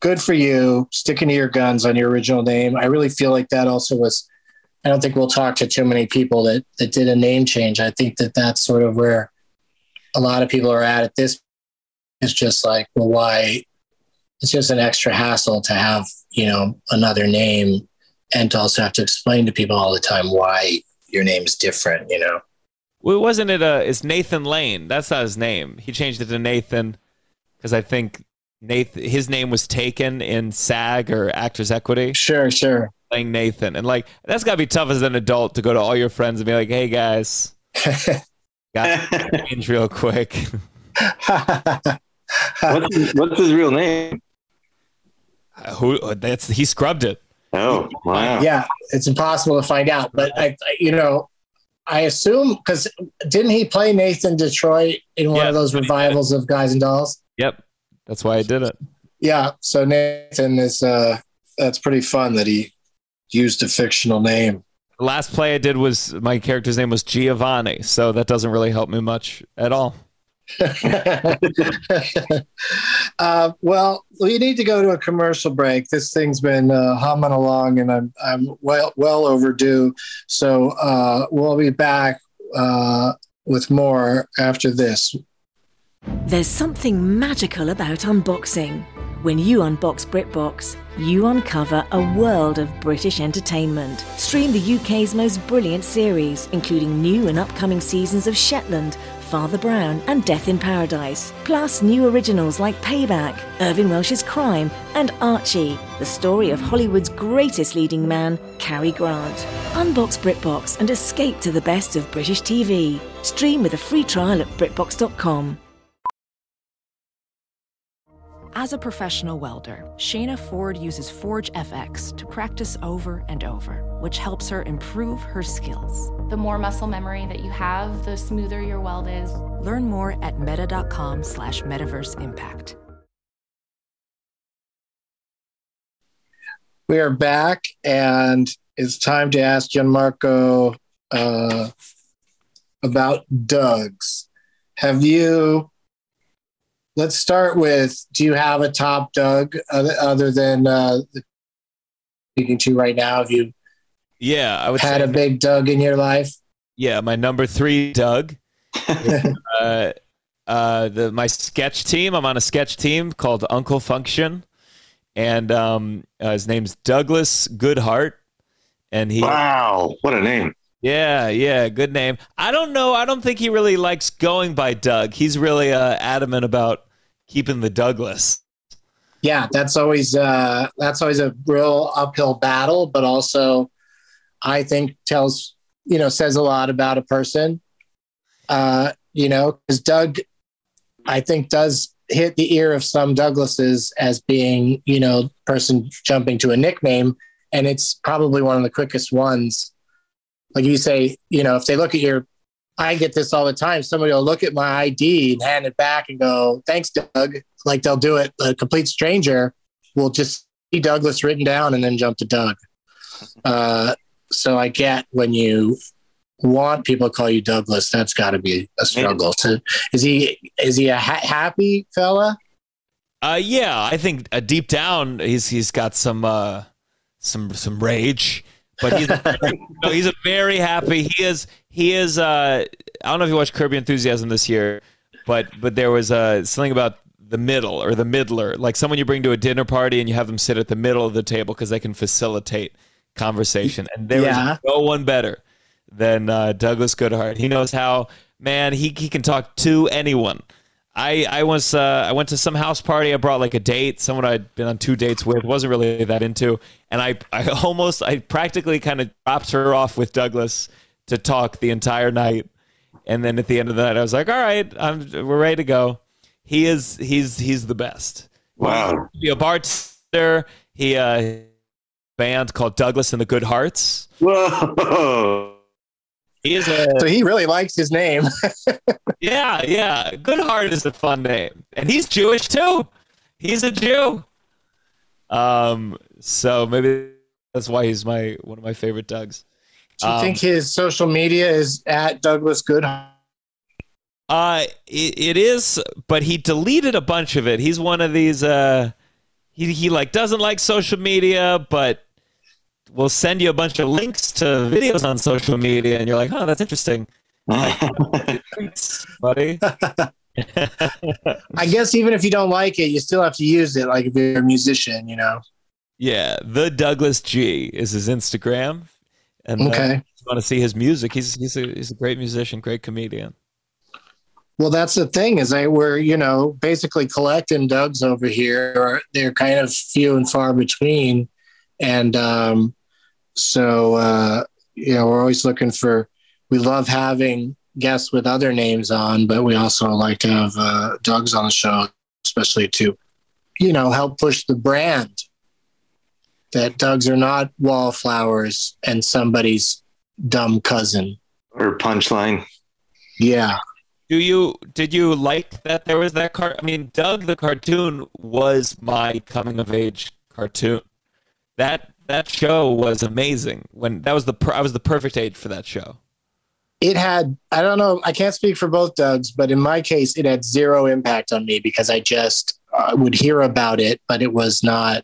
good for you sticking to your guns on your original name. I really feel like that also was. I don't think we'll talk to too many people that that did a name change. I think that that's sort of where a lot of people are at at this. It's just like, well, why? It's just an extra hassle to have you know another name and to also have to explain to people all the time why your name is different. You know. Well, wasn't it? Uh, it's Nathan Lane. That's not his name. He changed it to Nathan because I think Nathan his name was taken in SAG or Actors Equity, Sure. Sure. playing Nathan, and like that's got to be tough as an adult to go to all your friends and be like, "Hey guys, (laughs) got to change real quick." What's his, what's his real name? Who? That's he scrubbed it. Oh, wow. yeah, it's impossible to find out. But I, I- you know, I assume because didn't he play Nathan Detroit in one Yeah. of those revivals of Guys and Dolls? Yep, that's why I did it. Yeah. So Nathan is. uh That's pretty fun that he used a fictional name. Last play I did was my character's name was Giovanni, so that doesn't really help me much at all. (laughs) uh, well, we need to go to a commercial break. This thing's been uh, humming along, and I'm I'm well well overdue. So uh, we'll be back uh, with more after this. There's something magical about unboxing. When you unbox BritBox, you uncover a world of British entertainment. Stream the UK's most brilliant series, including new and upcoming seasons of Shetland, Father Brown, and Death in Paradise. Plus, new originals like Payback, Irvine Welsh's Crime, and Archie, the story of Hollywood's greatest leading man, Cary Grant. Unbox BritBox and escape to the best of British TV. Stream with a free trial at BritBox.com. As a professional welder, Shayna Ford uses Forge FX to practice over and over, which helps her improve her skills. The more muscle memory that you have, the smoother your weld is. Learn more at meta.com slash metaverse impact. We are back, and it's time to ask Gianmarco uh, about Doug's. Have you? Let's start with: Do you have a top Doug other, other than uh, the speaking to right now? Have you Yeah, I would had say a big Doug in your life? Yeah, my number three, Doug. (laughs) uh, uh, the my sketch team. I'm on a sketch team called Uncle Function, and um, uh, his name's Douglas Goodhart, and he. Wow. What a name. Yeah, yeah, good name. I don't know. I don't think he really likes going by Doug. He's really uh, adamant about keeping the Douglas. yeah that's always uh that's always a real uphill battle but also i think tells you know says a lot about a person uh you know because doug I think does hit the ear of some Douglases as being, you know, person jumping to a nickname. And it's probably one of the quickest ones. Like you say, you know, if they look at your, I get this all the time. Somebody will look at my ID and hand it back and go, thanks, Doug. Like they'll do it. A complete stranger will just see Douglas written down and then jump to Doug. Uh, so I get when you want people to call you Douglas, that's got to be a struggle. So is he is he a ha- happy fella? Uh, yeah, I think uh, deep down he's he's got some uh, some some rage, but he's (laughs) no, he's a very happy. He is he is. Uh, I don't know if you watched Curb Your Enthusiasm this year, but but there was uh, something about the middle or the middler, like someone you bring to a dinner party and you have them sit at the middle of the table because they can facilitate conversation. And there Yeah. is no one better than uh, Douglas Goodhart. He knows how, man. He he can talk to anyone. I I was uh, I went to some house party. I brought like a date, someone I'd been on two dates with, wasn't really that into, and I I (laughs) almost I practically kind of dropped her off with Douglas to talk the entire night, and then at the end of the night, I was like, all right, I'm we're ready to go. He is he's he's the best. Wow. Be a bartender. He uh band called Douglas and the Good Hearts. Whoa. He is a So he really likes his name. (laughs) yeah, yeah. Goodhart is a fun name, and he's Jewish too. He's a Jew. Um, so maybe that's why he's my one of my favorite Dougs. Do you Um, think his social media is at Douglas Goodhart? Uh, it, it is, but he deleted a bunch of it. He's one of these. Uh, he he like doesn't like social media, but will send you a bunch of links to videos on social media, and you're like, oh, that's interesting, (laughs) buddy. I guess even if you don't like it, you still have to use it. Like if you're a musician, you know. Yeah, the Douglas G is his Instagram, and uh, Okay. you want to see his music? He's he's a he's a great musician, great comedian. Well, that's the thing is I we're you know basically collecting Dougs over here. They're kind of few and far between, and um, so uh, you know we're always looking for. We love having guests with other names on, but we also like to have uh, Dougs on the show, especially to you know help push the brand. That Dougs are not wallflowers and somebody's dumb cousin. or punchline. Yeah. Do you did you like that there was that car? I mean, Doug the cartoon was my coming of age cartoon. That that show was amazing. When that was the per, I was the perfect age for that show. it had i don't know i can't speak for both dougs but in my case it had zero impact on me because i just uh, would hear about it but it was not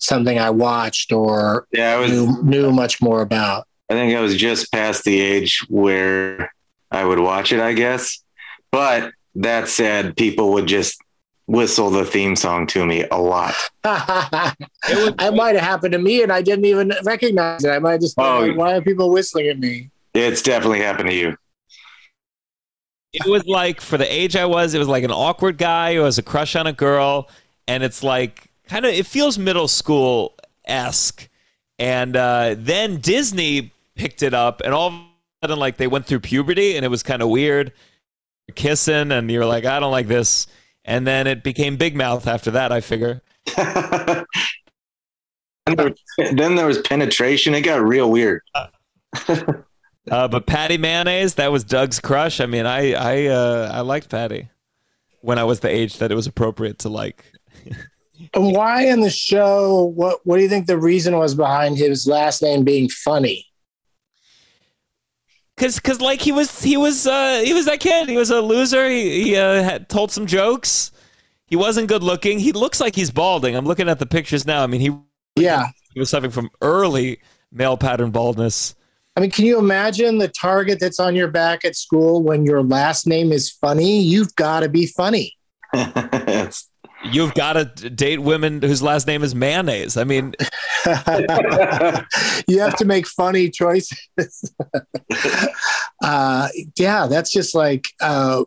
something i watched or Yeah, I was. knew, knew much more about I think I was just past the age where I would watch it. I guess, but that said, people would just whistle the theme song to me a lot. (laughs) it might have happened to me and i didn't even recognize it i might just been Oh. like, why are people whistling at me It's definitely happened to you. It was like for the age I was, it was like an awkward guy who has a crush on a girl, and it's like kind of it feels middle school esque. And uh, then Disney picked it up, and all of a sudden, like they went through puberty, and it was kind of weird, kissing, and you're like, I don't like this. And then it became Big Mouth after that. I figure. (laughs) And there- then there was penetration. It got real weird. Uh, but Patty Mayonnaise, that was Doug's crush. I mean, I I uh, I liked Patty when I was the age that it was appropriate to like. and (laughs) why in the show what what do you think the reason was behind his last name being funny Cause, cause, like he was, he was, uh, he was that kid. He was a loser. He, he uh, had told some jokes. He wasn't good looking. He looks like he's balding. I'm looking at the pictures now. I mean, he, yeah he was suffering from early male pattern baldness. I mean, can you imagine the target that's on your back at school when your last name is funny? You've got to be funny. (laughs) It's- You've got to date women whose last name is mayonnaise. I mean, (laughs) you have to make funny choices. (laughs) uh, yeah, that's just like uh,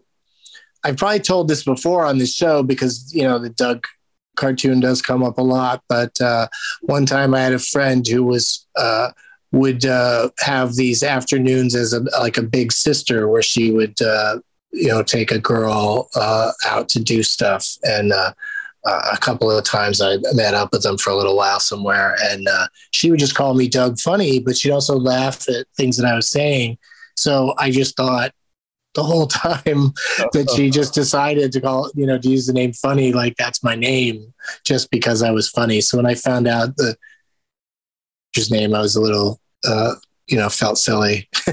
I've probably told this before on the show because you know the Doug cartoon does come up a lot. But uh, one time I had a friend who was uh, would uh, have these afternoons as a, like a big sister where she would uh, you know, take a girl uh, out to do stuff. And uh, a couple of times I met up with them for a little while somewhere, and uh, she would just call me Doug Funny, but she'd also laugh at things that I was saying. So I just thought the whole (laughs) time that she (laughs) just decided to call, you know, to use the name Funny, like that's my name, just because I was funny. So when I found out the his name, I was a little, uh, you know, felt silly. (laughs)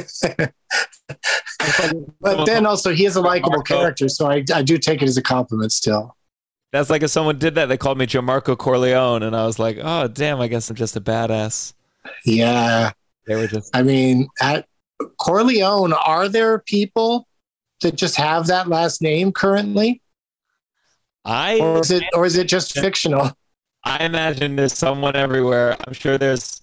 but then also he is a likable character, so I, I do take it as a compliment still. That's like if someone did that, they called me Marco Corleone, and I was like, oh damn, I guess I'm just a badass. Yeah, they were just. I mean, at Corleone, are there people that just have that last name currently? I or is it or is it just fictional? I imagine there's someone everywhere. I'm sure there's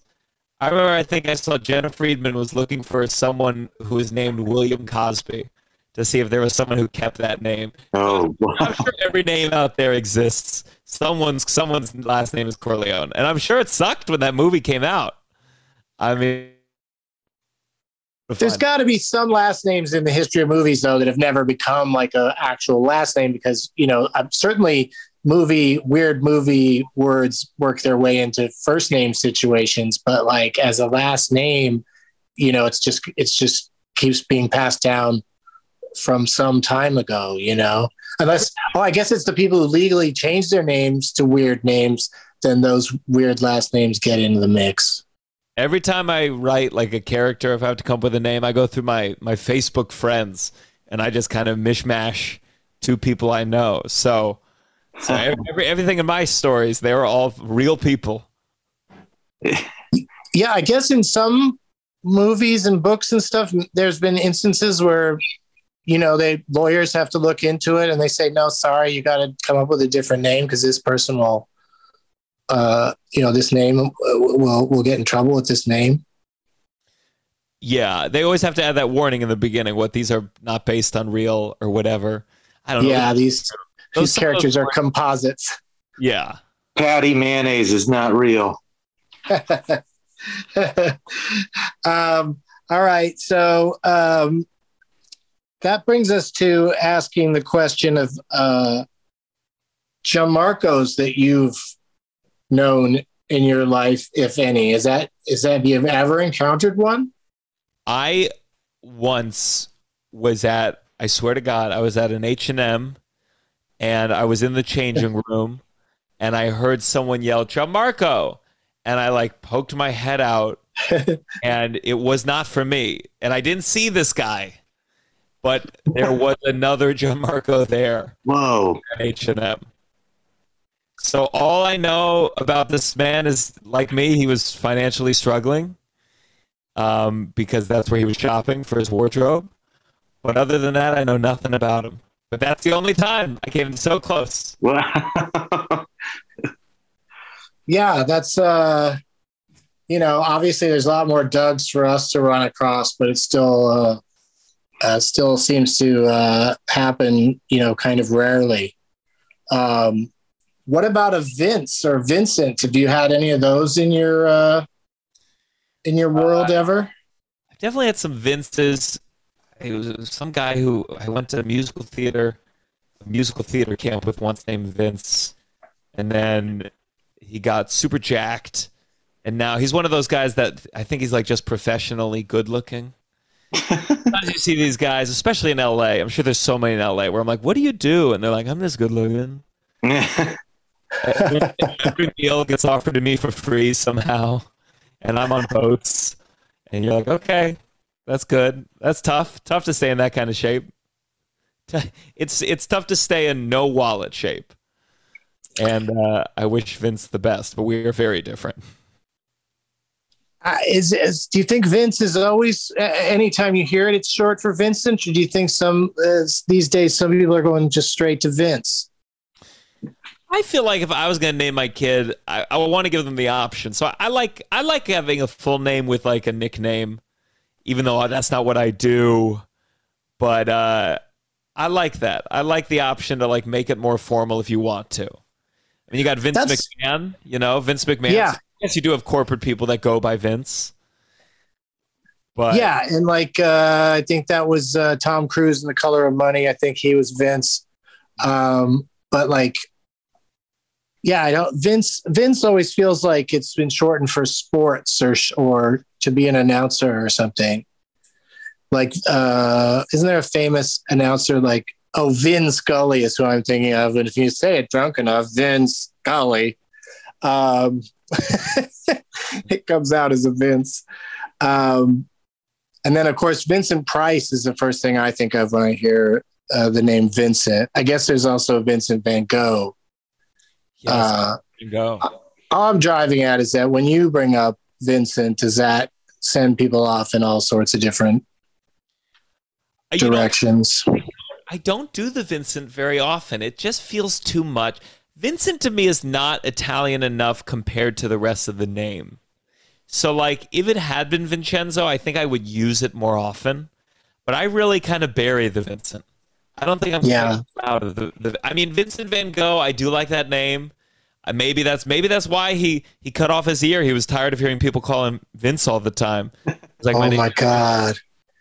I remember I think I saw Jena Friedman was looking for someone who was named William Cosby to see if there was someone who kept that name. Oh, wow. I'm sure every name out there exists. Someone's someone's last name is Corleone, and I'm sure it sucked when that movie came out. I mean, there's got to be some last names in the history of movies though that have never become like a actual last name because you know I'm certainly movie weird movie words work their way into first name situations but like as a last name you know it's just it's just keeps being passed down from some time ago you know? Unless oh i guess it's the people who legally change their names to weird names then those weird last names get into the mix. Every time i write like a character if i have to come up with a name i go through my my facebook friends and i just kind of mishmash two people i know. So so (laughs) every, everything in my stories, they were all real people. Yeah, I guess in some movies and books and stuff, there's been instances where, you know, they lawyers have to look into it and they say, no, sorry, you got to come up with a different name because this person will, uh, you know, this name will will get in trouble with this name. Yeah, they always have to add that warning in the beginning. What these are not based on real or whatever. I don't know. Yeah, these these characters are composites. Yeah. Patty mayonnaise is not real. (laughs) um, all right. So um, that brings us to asking the question of uh, Gianmarcos that you've known in your life, if any. Is that is that have you have ever encountered one? I once was at I swear to God, I was at an H and M and I was in the changing (laughs) room and I heard someone yell, Gianmarco. And I like poked my head out (laughs) and it was not for me. And I didn't see this guy, but there was (laughs) another Gianmarco there. Whoa. H&M. So all I know about this man is like me, he was financially struggling um, because that's where he was shopping for his wardrobe. But other than that, I know nothing about him. But that's the only time I came so close. (laughs) yeah, that's uh you know, obviously there's a lot more Dougs for us to run across, but it still uh, uh still seems to uh happen, you know, kind of rarely. Um what about a Vince or Vincent? Have you had any of those in your uh in your world uh, ever? I've definitely had some Vinces it was some guy who I went to musical theater, musical theater camp with once named Vince, and then he got super jacked, and now he's one of those guys that I think he's like just professionally good looking. (laughs) Sometimes you see these guys, especially in LA. I'm sure there's so many in LA where I'm like, "What do you do?" And they're like, "I'm just good looking." (laughs) Every meal gets offered to me for free somehow, and I'm on boats, and you're like, "Okay, that's good. That's tough. Tough to stay in that kind of shape. (laughs) It's it's tough to stay in no wallet shape. And uh, I wish Vince the best, but we are very different. Uh, is, is, do you think Vince is always uh, anytime you hear it, it's short for Vincent, or do you think some uh, these days some people are going just straight to Vince? I feel like if I was going to name my kid, I, I want to give them the option. So I, I like I like having a full name with like a nickname even though that's not what I do. But uh, I like that. I like the option to like make it more formal if you want to. I mean, you got Vince that's, McMahon. You know, Vince McMahon. Yeah. Yes, you do have corporate people that go by Vince. But yeah, and like uh, I think that was uh, Tom Cruise in The Color of Money. I think he was Vince. Um, but like, yeah, I don't. Vince Vince always feels like it's been shortened for sports or or to be an announcer or something. Like, uh, isn't there a famous announcer like? Oh, Vin Scully is who I'm thinking of. And if you say it drunk enough, Vin Scully, um, (laughs) it comes out as a Vince. Um, and then, of course, Vincent Price is the first thing I think of when I hear uh, the name Vincent. I guess there's also Vincent Van Gogh. yes, Uh, go. all I'm driving at is that when you bring up Vincent, does that send people off in all sorts of different uh, You know, directions? I don't do the Vincent very often. It just feels too much. Vincent to me is not Italian enough compared to the rest of the name. So, like, if it had been Vincenzo, I think I would use it more often. But I really kind of bury the Vincent. I don't think I'm Yeah. proud of the, the. I mean, Vincent Van Gogh. I do like that name. Uh, maybe that's maybe that's why he he cut off his ear. He was tired of hearing people call him Vince all the time. Like oh name- my God.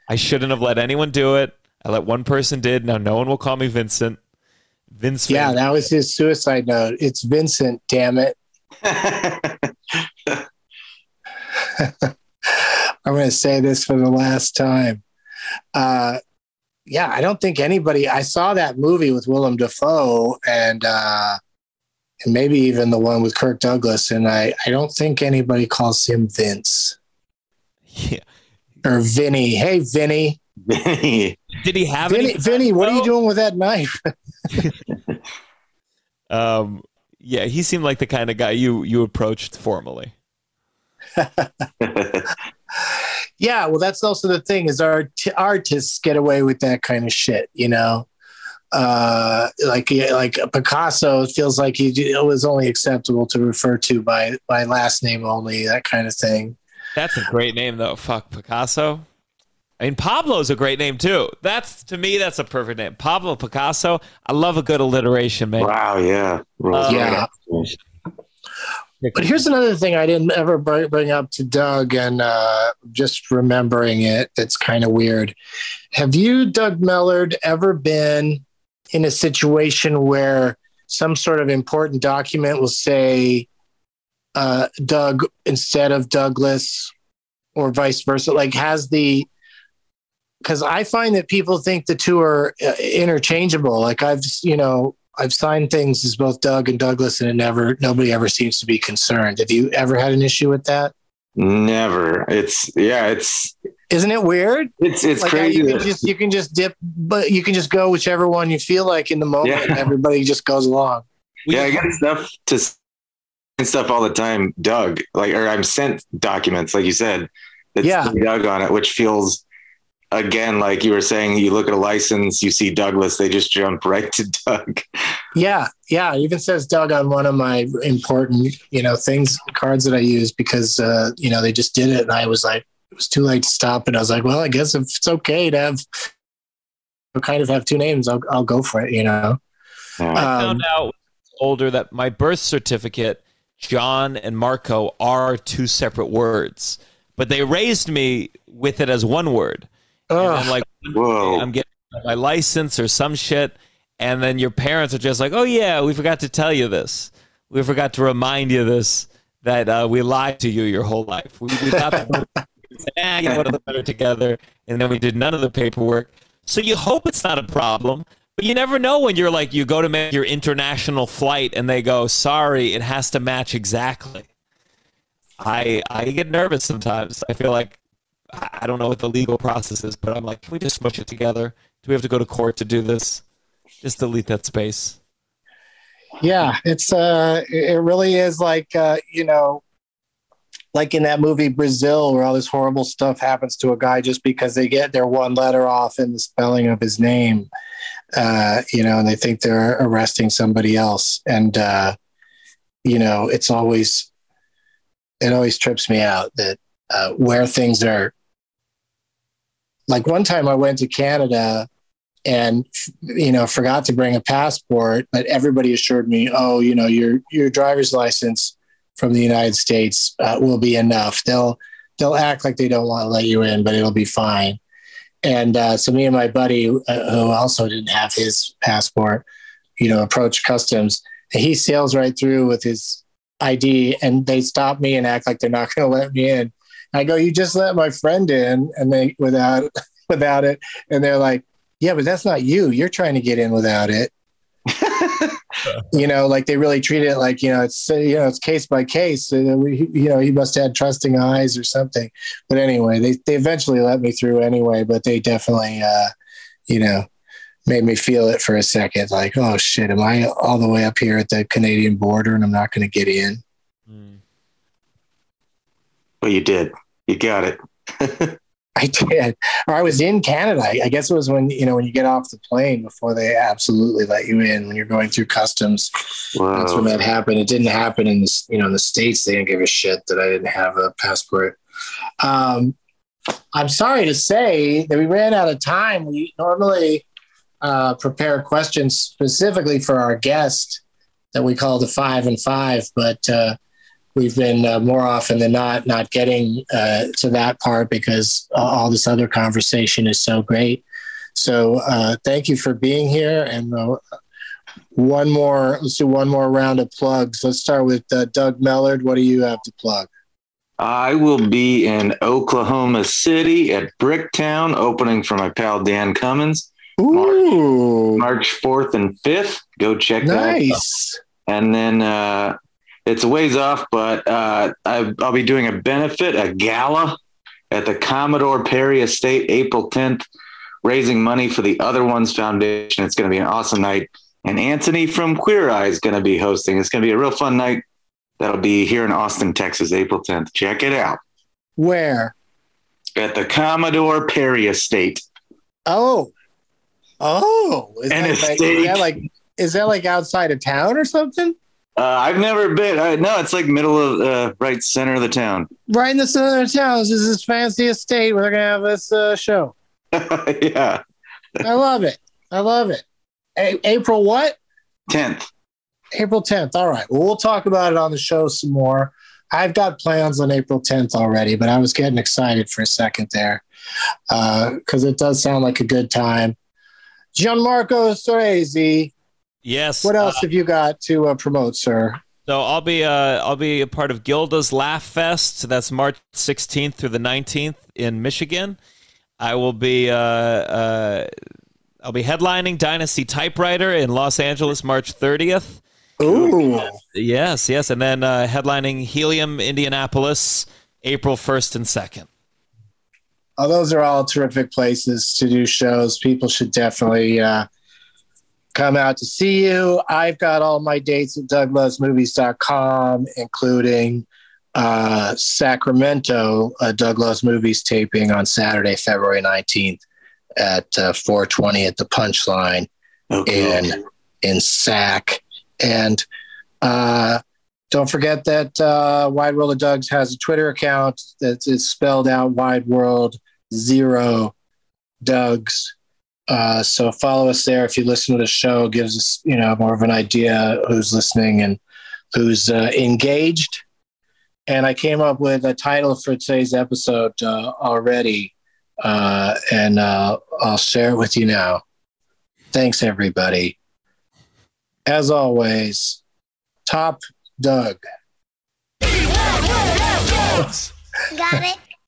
I shouldn't have let anyone do it. I let one person did. Now no one will call me Vincent. Vince. Yeah, that was his suicide note. It's Vincent, damn it. (laughs) I'm going to say this for the last time. Uh, yeah, I don't think anybody. I saw that movie with Willem Dafoe and uh, and maybe even the one with Kirk Douglas, and I I don't think anybody calls him Vince Yeah. or Vinny. Hey, Vinny, Vinny. Did he have Vinny, any? Vinny, what are you doing with that knife? (laughs) Um. Yeah, he seemed like the kind of guy you you approached formally. (laughs) Yeah, well, that's also the thing is our t- artists get away with that kind of shit, you know. Uh, like like Picasso it feels like he it was only acceptable to refer to by by last name only, that kind of thing. That's a great name though. Fuck Picasso. I mean, Pablo's a great name too. That's to me, that's a perfect name. Pablo Picasso. I love a good alliteration, man. wow, yeah. Rolls Uh, Yeah. But here's another thing I didn't ever bring bring up to Doug, and uh, just remembering it, it's kind of weird. Have you, Doug Mellard, ever been in a situation where some sort of important document will say uh, Doug instead of Douglas, or vice versa? Like, has the because I find that people think the two are uh, interchangeable. Like I've, you know, I've signed things as both Doug and Douglas, and it never, nobody ever seems to be concerned. Have you ever had an issue with that? Never. It's yeah. It's Isn't it weird? it's it's like crazy. you can just you can just dip, but you can just go whichever one you feel like in the moment. Yeah. everybody just goes along. We- yeah, I get stuff to stuff all the time. Doug, like, or I'm sent documents, like you said, that's Yeah. Doug on it, which feels again like you were saying. You look at a license, you see Douglas, they just jump (laughs) right to Doug. Yeah, yeah. It even says Doug on one of my important, you know, things cards that I use because uh, you know they just did it, and I was like, it was too late to stop, and I was like, well, I guess if it's okay to have, kind of have two names, I'll I'll go for it, you know. Yeah. I Um, found out older that my birth certificate, John and Marco, are two separate words, but they raised me with it as one word. And Ugh. then, like, Whoa. I'm getting my license or some shit, and then your parents are just like, "Oh yeah, we forgot to tell you this. We forgot to remind you this that uh, we lied to you your whole life. We, we thought that we (laughs) said, you know, better together, and then we did none of the paperwork. So you hope it's not a problem, but you never know when you're like you go to make your international flight and they go, "Sorry, it has to match exactly." I I get nervous sometimes. I feel like I I don't know what the legal process is, but I'm like, can we just smush it together? Do we have to go to court to do this? Just delete that space. Yeah, it's uh it really is like uh, you know, like in that movie Brazil where all this horrible stuff happens to a guy just because they get their one letter off in the spelling of his name. Uh, you know, and they think they're arresting somebody else. And uh, you know, it's always it always trips me out that uh, where things are like one time I went to Canada and you know forgot to bring a passport but everybody assured me oh you know your your driver's license from the united states uh, will be enough they'll they'll act like they don't want to let you in, but it'll be fine. And uh, so me and my buddy, uh, who also didn't have his passport, you know, approach customs. He sails right through with his ID, and they stop me and act like they're not going to let me in. I go, "You just let my friend in," and they without (laughs) without it, and they're like, "Yeah, but that's not you. You're trying to get in without it." (laughs) you know, like they really treat it like you know it's you know it's case by case. You know, he must have had trusting eyes or something. But anyway, they they eventually let me through anyway. But they definitely, uh, you know, made me feel it for a second. Like, oh shit, am I all the way up here at the Canadian border and I'm not going to get in? Mm. Well, you did. You got it. (laughs) I did. Or I was in Canada. I guess it was when you know when you get off the plane before they absolutely let you in when you're going through customs. Wow. That's when that happened. It didn't happen in the you know in the states. They didn't give a shit that I didn't have a passport. Um, I'm sorry to say that we ran out of time. We normally uh, prepare questions specifically for our guest that we call the five and five, but uh, we've been uh, more often than not not getting uh, to that part because all this other conversation is so great. So uh, thank you for being here. And uh, one more, let's do one more round of plugs. Let's start with uh, Doug Mellard. What do you have to plug? I will be in Oklahoma City at Bricktown, opening for my pal Dan Cummins. Ooh. March, March 4th and 5th. Go check nice. that out. Nice. And then uh, it's a ways off, but uh, I, will be doing a benefit, a gala at the Commodore Perry Estate April 10th, raising money for the Other Ones Foundation. It's going to be an awesome night. And Antoni from Queer Eye is going to be hosting. It's going to be a real fun night. That'll be here in Austin, Texas, April 10th. Check it out. Where? At the Commodore Perry Estate. Oh. Oh. Is An that, estate. Like, is that like is that like outside of town or something? Uh, I've never been. Uh, no, it's like middle of uh, right center of the town. Right in the center of the town. This is this fancy estate where they're gonna have this uh, show. (laughs) yeah, I love it. I love it. A- April what? Tenth. April tenth. All right. Well, we'll talk about it on the show some more. I've got plans on April tenth already, but I was getting excited for a second there because uh, it does sound like a good time. Gianmarco Soresi Yes. What else uh, have you got to uh, promote, sir? So I'll be uh, I'll be a part of Gilda's Laugh Fest. That's March 16th through the 19th in Michigan. I will be uh, uh, I'll be headlining Dynasty Typewriter in Los Angeles March 30th. Ooh. Yes, yes, and then uh, headlining Helium Indianapolis April 1st and 2nd. Oh, those are all terrific places to do shows. People should definitely uh, come out to see you. I've got all my dates at douglovesmovies.com, including uh, Sacramento, uh, Doug Loves Movies taping on Saturday, February 19th at uh, 420 at the Punchline okay. in, in SAC. And uh, don't forget that uh, Wide World of Dougs has a Twitter account that is spelled out Wide World Zero Dougs. Uh, so follow us there if you listen to the show. Gives us you know more of an idea who's listening and who's uh, engaged. And I came up with a title for today's episode uh, already, uh, and uh, I'll share it with you now. Thanks, everybody. As always, top Doug. Got it.